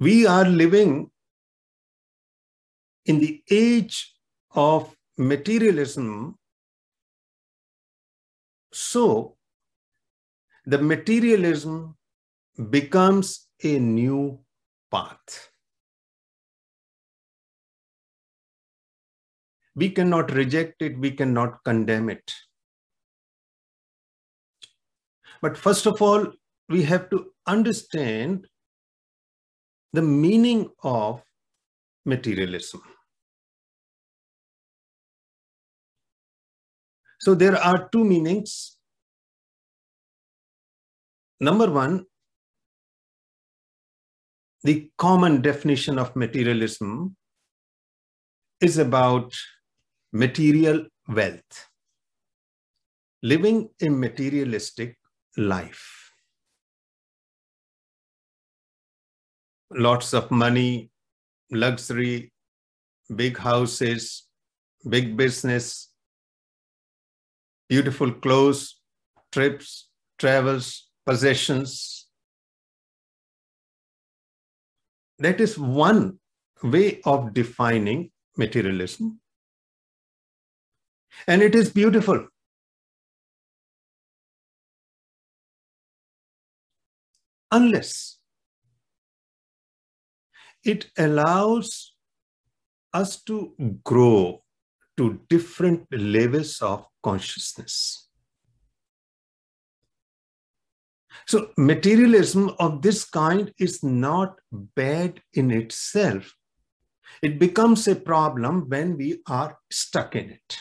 We are living in the age of materialism. So, the materialism becomes a new path. We cannot reject it, we cannot condemn it. But first of all, we have to understand the meaning of materialism. So there are two meanings. Number one, the common definition of materialism is about material wealth, living a materialistic life. Lots of money, luxury, big houses, big business, beautiful clothes, trips, travels, possessions. That is one way of defining materialism. And it is beautiful. Unless it allows us to grow to different levels of consciousness. So, materialism of this kind is not bad in itself. It becomes a problem when we are stuck in it.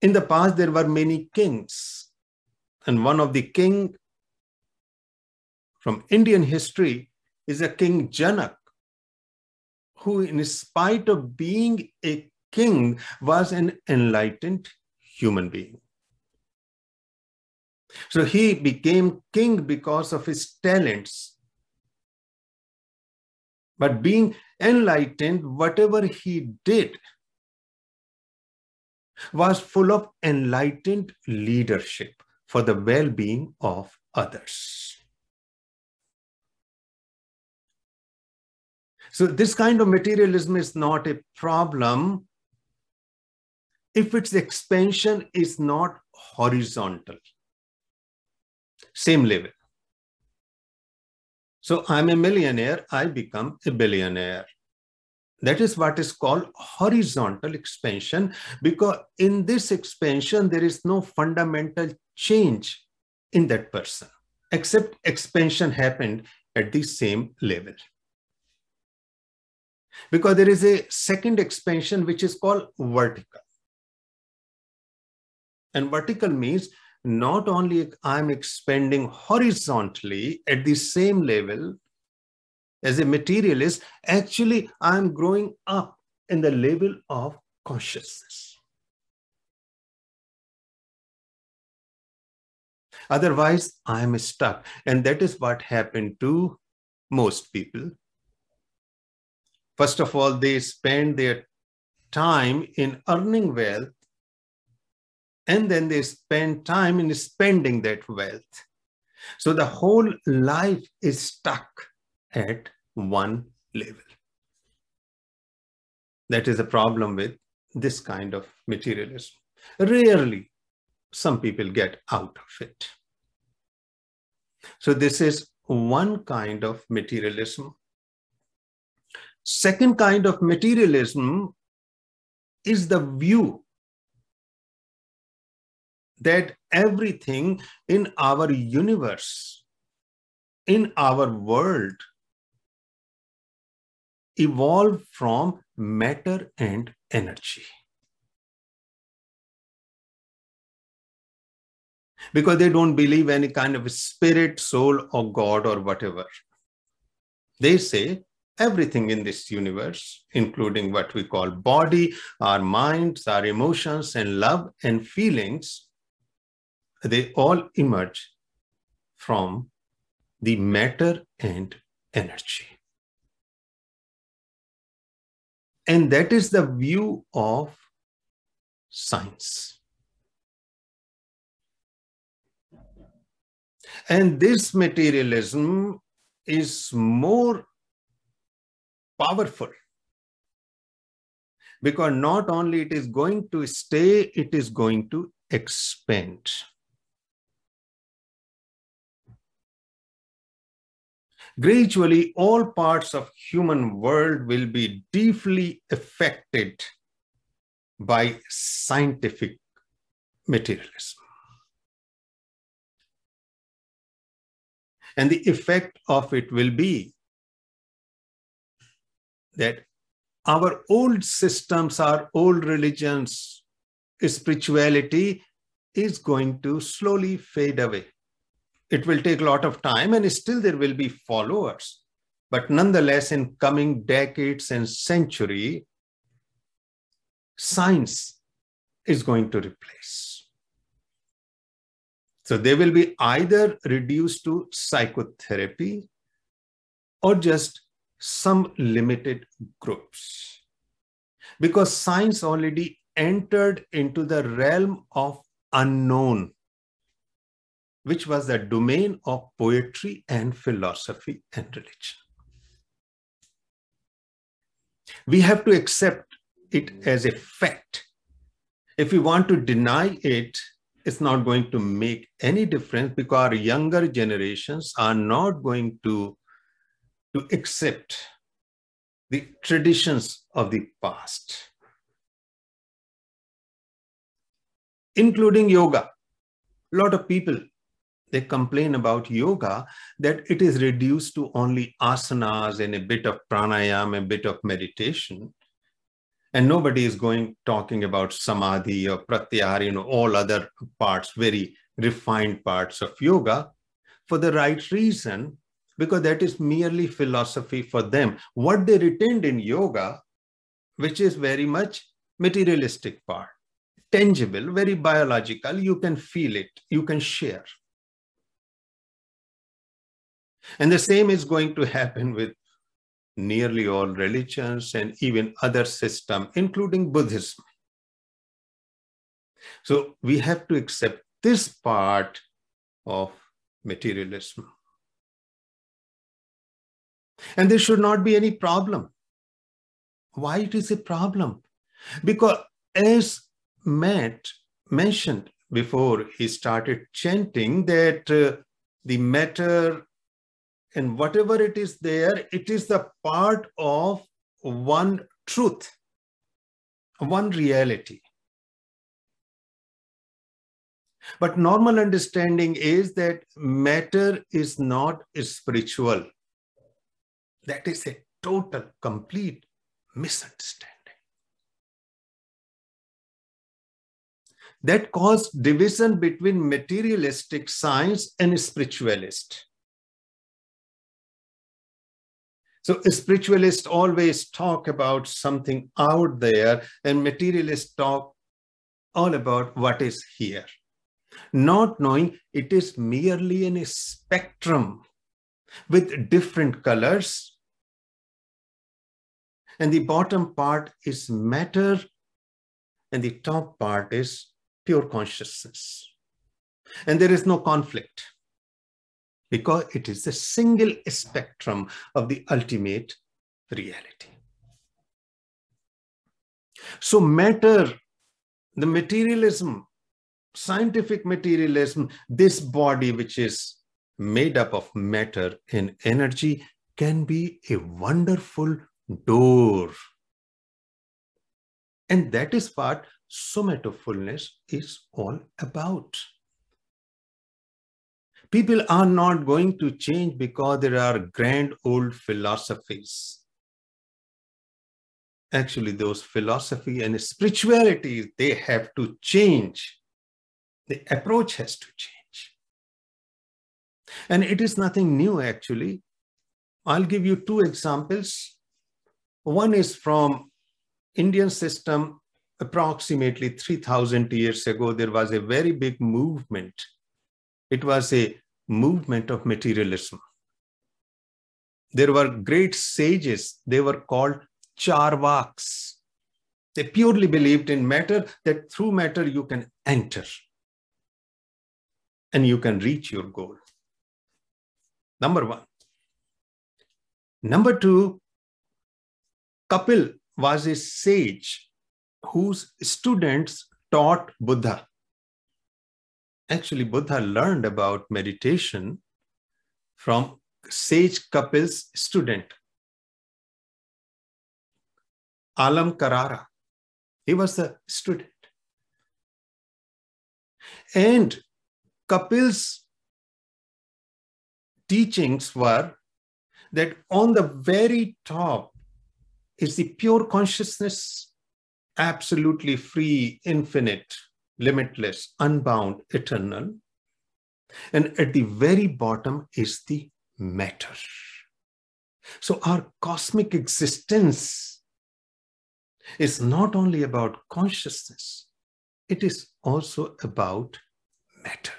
In the past, there were many kings, and one of the king from Indian history is a King Janak, who, in spite of being a king, was an enlightened human being. So he became king because of his talents. But being enlightened, whatever he did was full of enlightened leadership for the well being of others. So, this kind of materialism is not a problem if its expansion is not horizontal, same level. So, I'm a millionaire, I become a billionaire. That is what is called horizontal expansion because in this expansion, there is no fundamental change in that person, except expansion happened at the same level. Because there is a second expansion which is called vertical. And vertical means not only I'm expanding horizontally at the same level as a materialist, actually I'm growing up in the level of consciousness. Otherwise, I'm stuck. And that is what happened to most people. First of all, they spend their time in earning wealth, and then they spend time in spending that wealth. So the whole life is stuck at one level. That is a problem with this kind of materialism. Rarely some people get out of it. So this is one kind of materialism. Second kind of materialism is the view that everything in our universe, in our world, evolved from matter and energy. Because they don't believe any kind of spirit, soul, or God, or whatever. They say everything in this universe, including what we call body, our minds, our emotions, and love and feelings, they all emerge from the matter and energy. And that is the view of science. And this materialism is more powerful because not only it is going to stay, it is going to expand. Gradually, all parts of human world will be deeply affected by scientific materialism. And the effect of it will be that our old systems, our old religions, spirituality is going to slowly fade away. It will take a lot of time and still there will be followers. But nonetheless, in coming decades and century, science is going to replace. So they will be either reduced to psychotherapy or just some limited groups. Because science already entered into the realm of unknown, which was the domain of poetry and philosophy and religion. We have to accept it as a fact. If we want to deny it, it's not going to make any difference because our younger generations are not going to to accept the traditions of the past, including yoga. A lot of people they complain about yoga that it is reduced to only asanas and a bit of pranayama, a bit of meditation. And nobody is going talking about samadhi or pratyahara, you know, all other parts, very refined parts of yoga for the right reason because that is merely philosophy for them. What they retained in yoga, which is very much materialistic part, tangible, very biological, you can feel it, you can share. And the same is going to happen with nearly all religions and even other systems, including Buddhism. So we have to accept this part of materialism. And there should not be any problem. Why it is a problem? Because as Matt mentioned before he started chanting that uh, the matter and whatever it is there, it is the part of one truth, one reality. But normal understanding is that matter is not spiritual. That is a total, complete misunderstanding. That caused division between materialistic science and spiritualist. So spiritualists always talk about something out there and materialists talk all about what is here. Not knowing it is merely in a spectrum with different colors and the bottom part is matter, and the top part is pure consciousness. And there is no conflict because it is the single spectrum of the ultimate reality. So, matter, the materialism, scientific materialism, this body which is made up of matter and energy can be a wonderful door. And that is what somatofulness is all about. People are not going to change because there are grand old philosophies. Actually, those philosophy and spirituality, they have to change. The approach has to change. And it is nothing new, actually. I'll give you two examples. One is from Indian system, approximately 3000 years ago, there was a very big movement. It was a movement of materialism. There were great sages, they were called charvaks. They purely believed in matter, that through matter you can enter and you can reach your goal. Number one. Number two, Kapil was a sage whose students taught Buddha. Actually, Buddha learned about meditation from sage Kapil's student, Alam Karara. He was a student. And Kapil's teachings were that on the very top is the pure consciousness, absolutely free, infinite, limitless, unbound, eternal. And at the very bottom is the matter. So our cosmic existence is not only about consciousness, it is also about matter.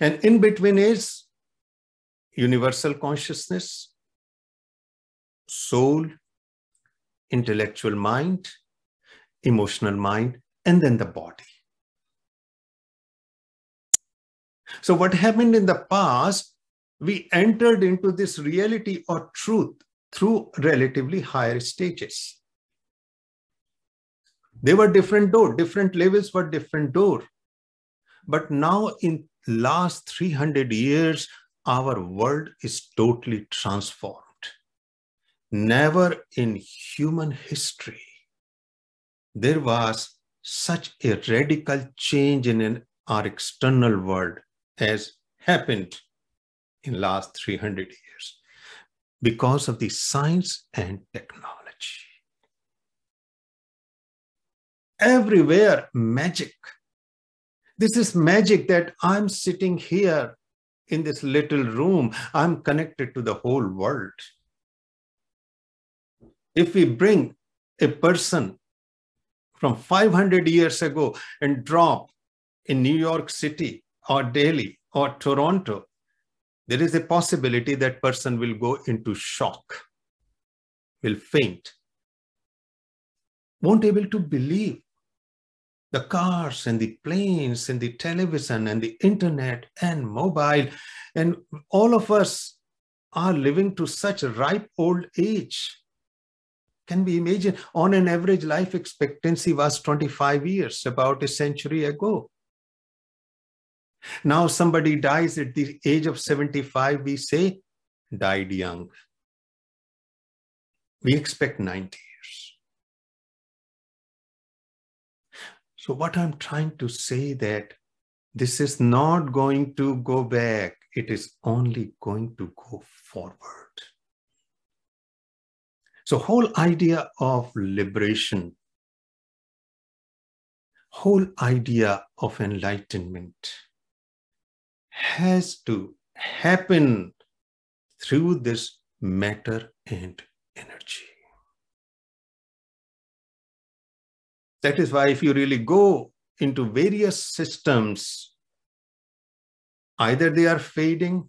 And in between is universal consciousness, soul, intellectual mind, emotional mind, and then the body. So, what happened in the past, we entered into this reality or truth through relatively higher stages. They were different door, different levels were different door. But now in last 300 years, our world is totally transformed. Never in human history there was such a radical change in our external world as happened in last 300 years because of the science and technology. Everywhere magic this is magic that I'm sitting here in this little room. I'm connected to the whole world. If we bring a person from 500 years ago and drop in New York City or Delhi or Toronto, there is a possibility that person will go into shock, will faint, won't able to believe the cars and the planes and the television and the internet and mobile. And all of us are living to such a ripe old age. Can we imagine? On an average, life expectancy was 25 years, about a century ago. Now, somebody dies at the age of 75, we say, died young. We expect 90 So what I'm trying to say that this is not going to go back. It is only going to go forward. So whole idea of liberation, whole idea of enlightenment has to happen through this matter and energy. That is why if you really go into various systems, either they are fading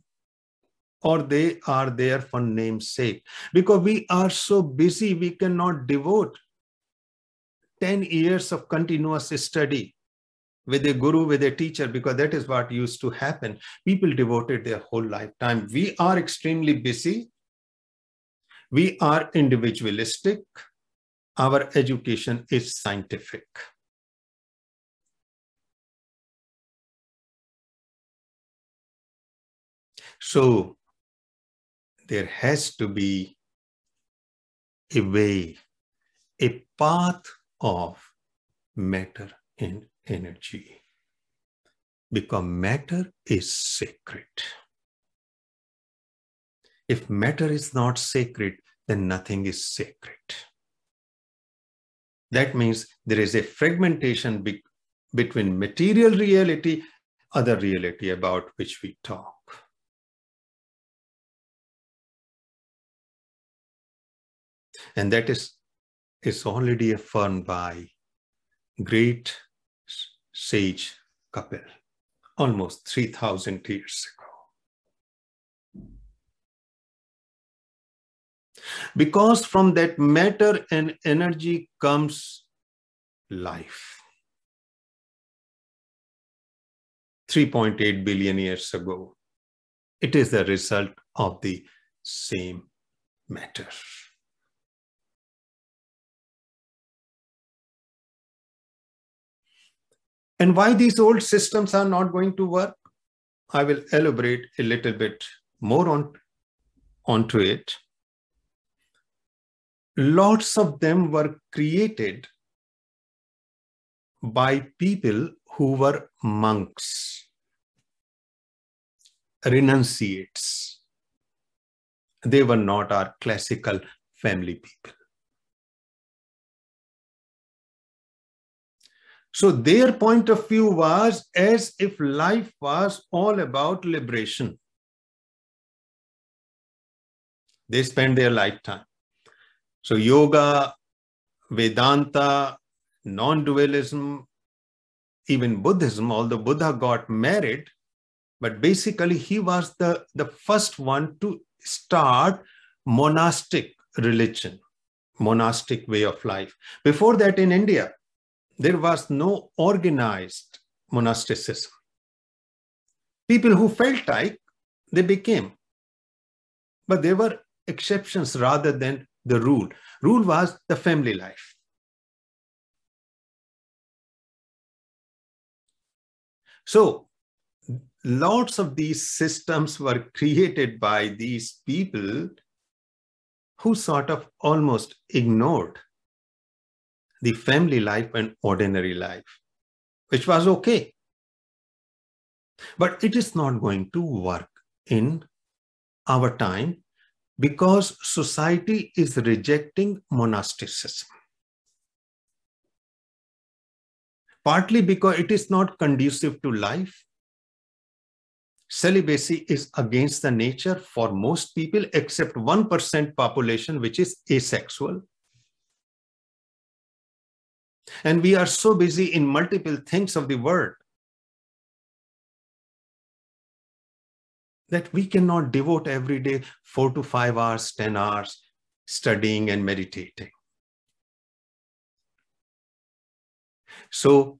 or they are there for name's sake. Because we are so busy, we cannot devote 10 years of continuous study with a guru, with a teacher, because that is what used to happen. People devoted their whole lifetime. We are extremely busy. We are individualistic our education is scientific. So there has to be a way, a path of matter and energy. Because matter is sacred. If matter is not sacred, then nothing is sacred. That means there is a fragmentation be between material reality, other reality about which we talk. And that is, is already affirmed by great sage Kapil, almost 3,000 years Because from that matter and energy comes life. 3.8 billion years ago. It is the result of the same matter. And why these old systems are not going to work? I will elaborate a little bit more on onto it. Lots of them were created by people who were monks, renunciates. They were not our classical family people. So their point of view was as if life was all about liberation. They spent their lifetime. So yoga, Vedanta, non-dualism, even Buddhism, although Buddha got married, but basically he was the, the first one to start monastic religion, monastic way of life. Before that in India, there was no organized monasticism. People who felt like they became. But there were exceptions rather than the rule. Rule was the family life. So, lots of these systems were created by these people who sort of almost ignored the family life and ordinary life, which was okay. But it is not going to work in our time because society is rejecting monasticism. Partly because it is not conducive to life. Celibacy is against the nature for most people except 1% population, which is asexual. And we are so busy in multiple things of the world that we cannot devote every day four to five hours, 10 hours studying and meditating. So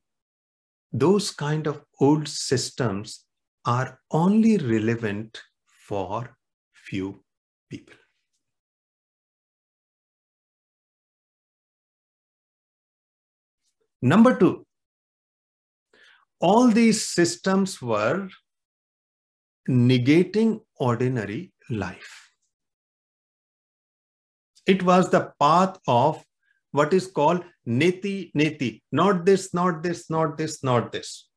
those kind of old systems are only relevant for few people. Number two, all these systems were negating ordinary life. It was the path of what is called neti neti. Not this, not this, not this, not this.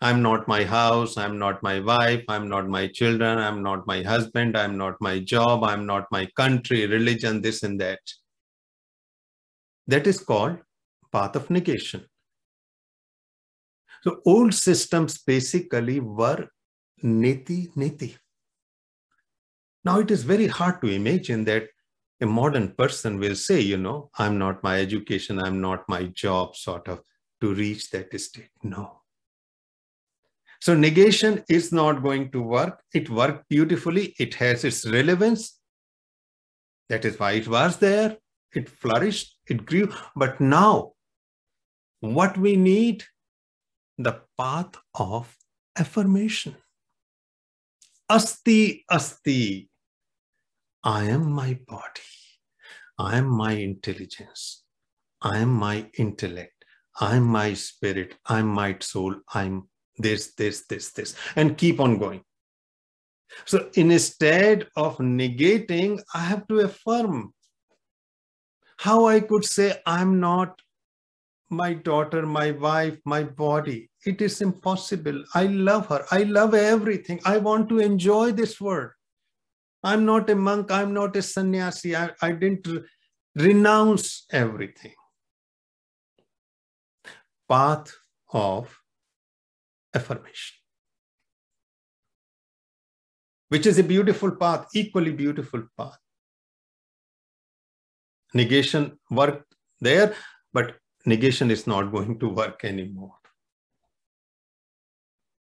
I'm not my house, I'm not my wife, I'm not my children, I'm not my husband, I'm not my job, I'm not my country, religion, this and that. That is called path of negation. So old systems basically were neti neti. Now it is very hard to imagine that a modern person will say, you know, I'm not my education, I'm not my job, sort of, to reach that state. No. So negation is not going to work. It worked beautifully. It has its relevance. That is why it was there. It flourished. It grew. But now what we need the path of affirmation asti asti i am my body. I am my intelligence. I am my intellect. I am my spirit. I'm my soul. I'm this this this this. And keep on going. So instead of negating i have to affirm. How i could say i'm not my daughter, my wife, my body. It is impossible. I love her. I love everything. I want to enjoy this world. I'm not a monk. I'm not a sannyasi. I, I didn't re renounce everything. Path of affirmation, which is a beautiful path, equally beautiful path. Negation worked there, but negation is not going to work anymore.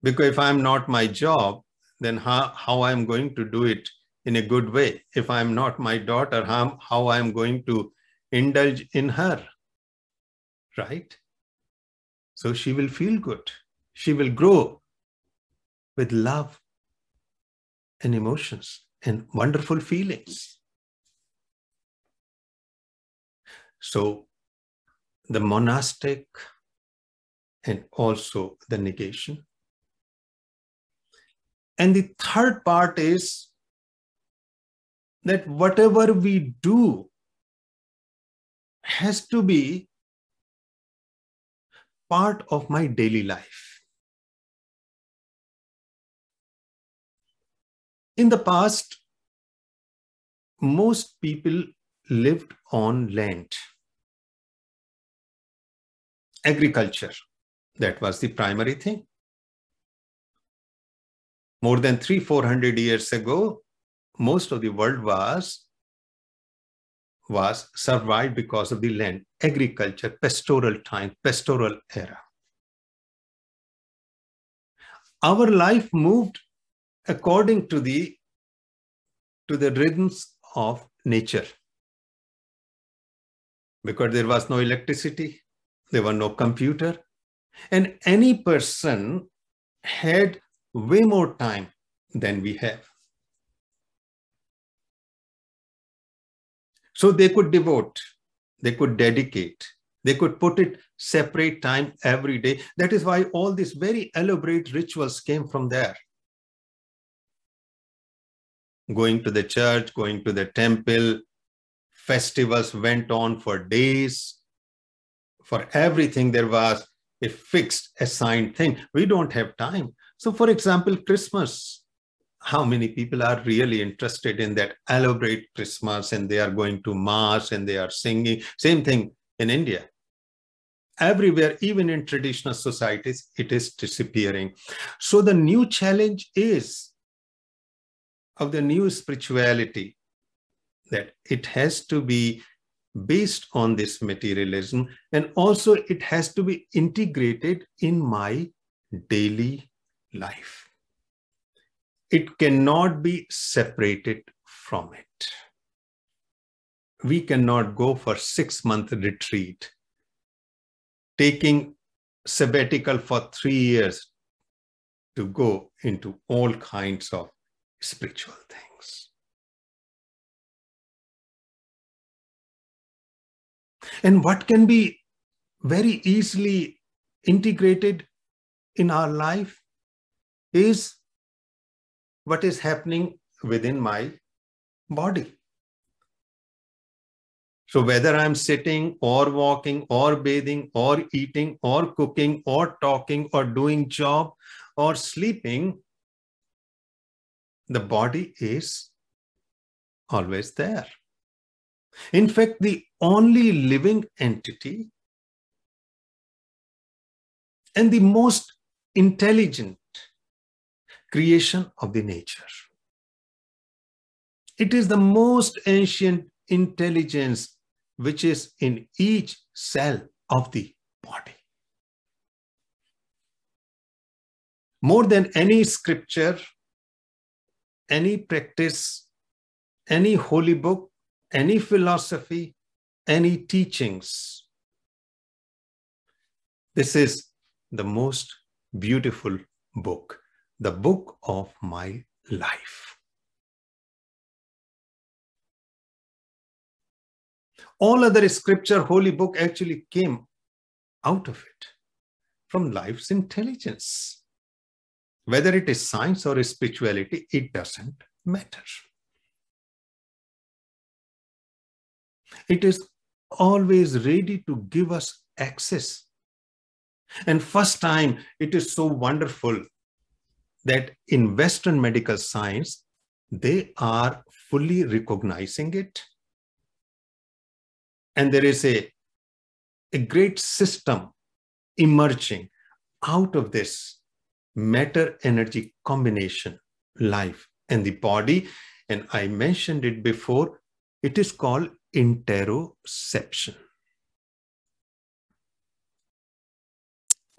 Because if I'm not my job, then how, how I'm going to do it in a good way? If I'm not my daughter, how, how I'm going to indulge in her, right? So she will feel good. she will grow with love and emotions and wonderful feelings. So, the monastic and also the negation. And the third part is that whatever we do has to be part of my daily life. In the past, most people lived on land. Agriculture, that was the primary thing. More than three, four hundred years ago, most of the world was was survived because of the land, agriculture, pastoral time, pastoral era. Our life moved according to the to the rhythms of nature. Because there was no electricity, there was no computer, and any person had way more time than we have. So they could devote, they could dedicate, they could put it separate time every day. That is why all these very elaborate rituals came from there. Going to the church, going to the temple, festivals went on for days. For everything, there was a fixed, assigned thing. We don't have time. So, for example, Christmas, how many people are really interested in that elaborate Christmas and they are going to mass and they are singing. Same thing in India. Everywhere, even in traditional societies, it is disappearing. So the new challenge is of the new spirituality that it has to be based on this materialism and also it has to be integrated in my daily life it cannot be separated from it. We cannot go for six month retreat, taking sabbatical for three years to go into all kinds of spiritual things. And what can be very easily integrated in our life is what is happening within my body. So, whether I'm sitting or walking or bathing or eating or cooking or talking or doing job or sleeping, the body is always there. In fact, the only living entity and the most intelligent creation of the nature. It is the most ancient intelligence which is in each cell of the body. More than any scripture, any practice, any holy book, any philosophy, any teachings. This is the most beautiful book the book of my life. All other scripture, holy book actually came out of it from life's intelligence. Whether it is science or spirituality, it doesn't matter. It is always ready to give us access. And first time, it is so wonderful that in Western medical science, they are fully recognizing it. And there is a, a great system emerging out of this matter energy combination, life and the body. And I mentioned it before, it is called interoception.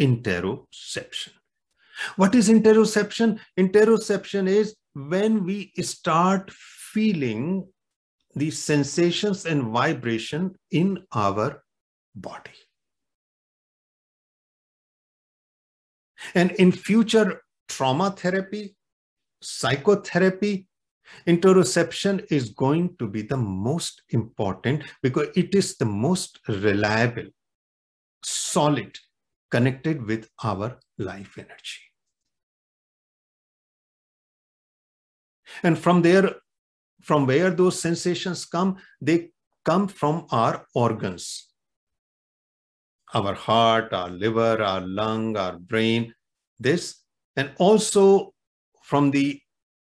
Interoception. What is interoception? Interoception is when we start feeling the sensations and vibration in our body. And in future trauma therapy, psychotherapy, interoception is going to be the most important because it is the most reliable, solid, connected with our life energy. And from there, from where those sensations come, they come from our organs. Our heart, our liver, our lung, our brain, this, and also from the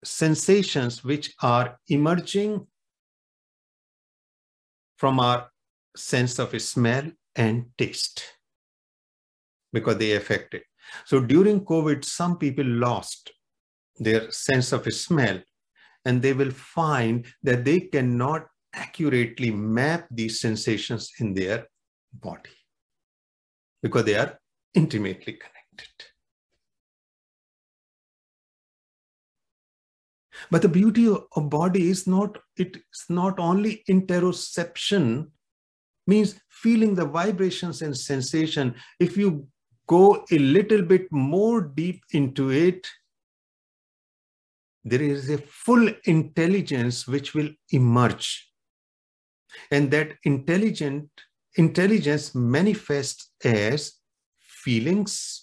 sensations which are emerging from our sense of smell and taste because they affect it. So during COVID, some people lost their sense of smell and they will find that they cannot accurately map these sensations in their body because they are intimately connected. But the beauty of body is not, it's not only interoception, means feeling the vibrations and sensation. If you go a little bit more deep into it, there is a full intelligence which will emerge. And that intelligent intelligence manifests as feelings.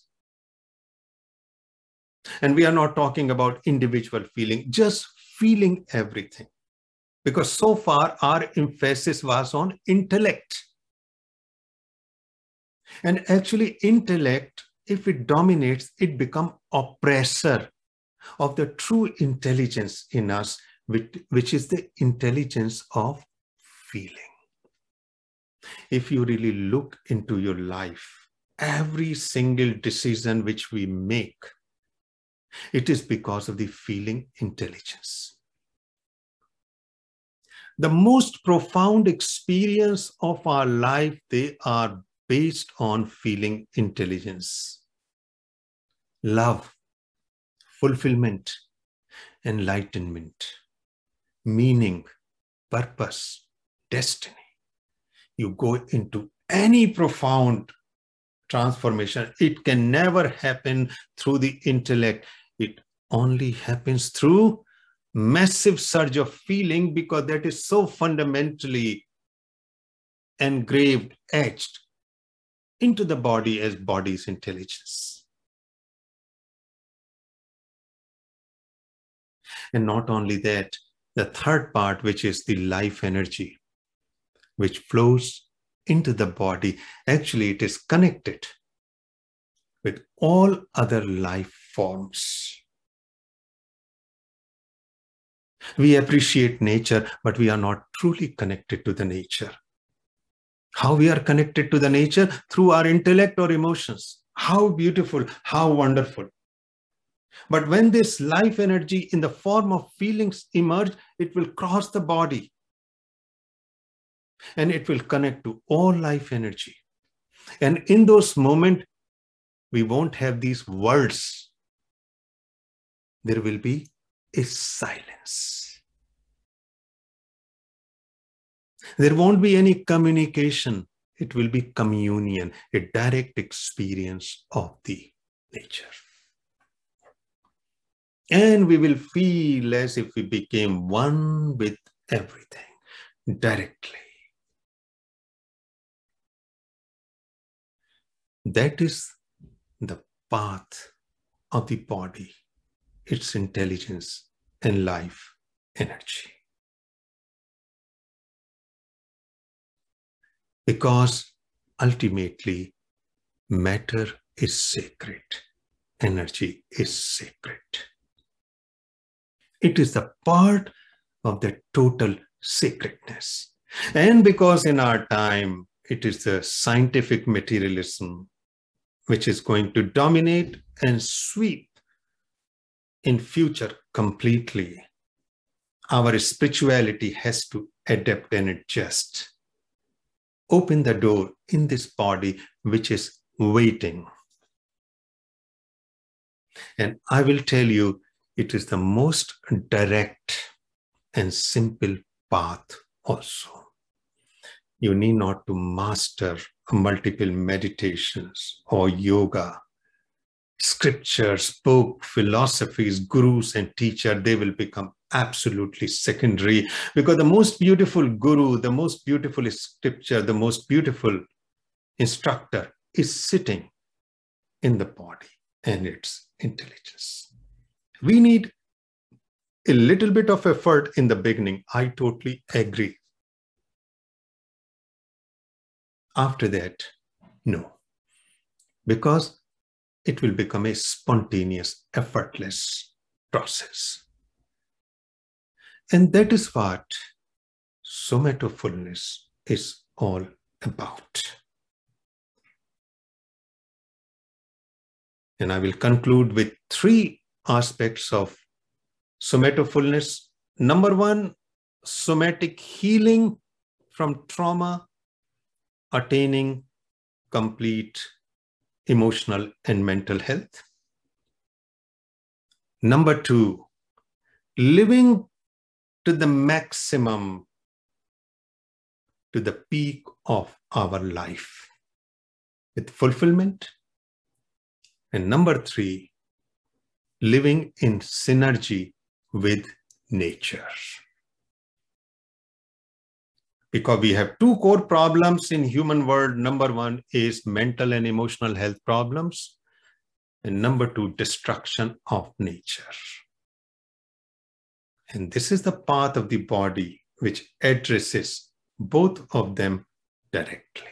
And we are not talking about individual feeling, just feeling everything. Because so far our emphasis was on intellect. And actually intellect, if it dominates, it becomes oppressor of the true intelligence in us, which, which is the intelligence of feeling. If you really look into your life, every single decision which we make, it is because of the feeling intelligence. The most profound experience of our life, they are based on feeling intelligence. Love, fulfillment, enlightenment, meaning, purpose, destiny. You go into any profound transformation. It can never happen through the intellect. It only happens through massive surge of feeling because that is so fundamentally engraved, etched into the body as body's intelligence. And not only that, the third part, which is the life energy, which flows into the body, actually it is connected with all other life forms. We appreciate nature, but we are not truly connected to the nature. How we are connected to the nature? Through our intellect or emotions. How beautiful, how wonderful. But when this life energy in the form of feelings emerge, it will cross the body and it will connect to all life energy. And in those moments, we won't have these words. There will be a silence. There won't be any communication. It will be communion, a direct experience of the nature. And we will feel as if we became one with everything directly. That is the path of the body, its intelligence and life energy. Because ultimately, matter is sacred, energy is sacred. It is the part of the total sacredness. And because in our time, it is the scientific materialism which is going to dominate and sweep in future completely. Our spirituality has to adapt and adjust. Open the door in this body which is waiting. And I will tell you it is the most direct and simple path also. You need not to master multiple meditations or yoga scriptures, book, philosophies, gurus, and teacher, they will become absolutely secondary because the most beautiful guru, the most beautiful scripture, the most beautiful instructor is sitting in the body and its intelligence. We need a little bit of effort in the beginning. I totally agree. After that, no. Because it will become a spontaneous, effortless process. And that is what somatofulness is all about. And I will conclude with three aspects of somatofulness. Number one, somatic healing from trauma, attaining complete emotional and mental health. Number two, living to the maximum, to the peak of our life with fulfillment. And number three, living in synergy with nature because we have two core problems in human world. Number one is mental and emotional health problems. And number two, destruction of nature. And this is the path of the body which addresses both of them directly.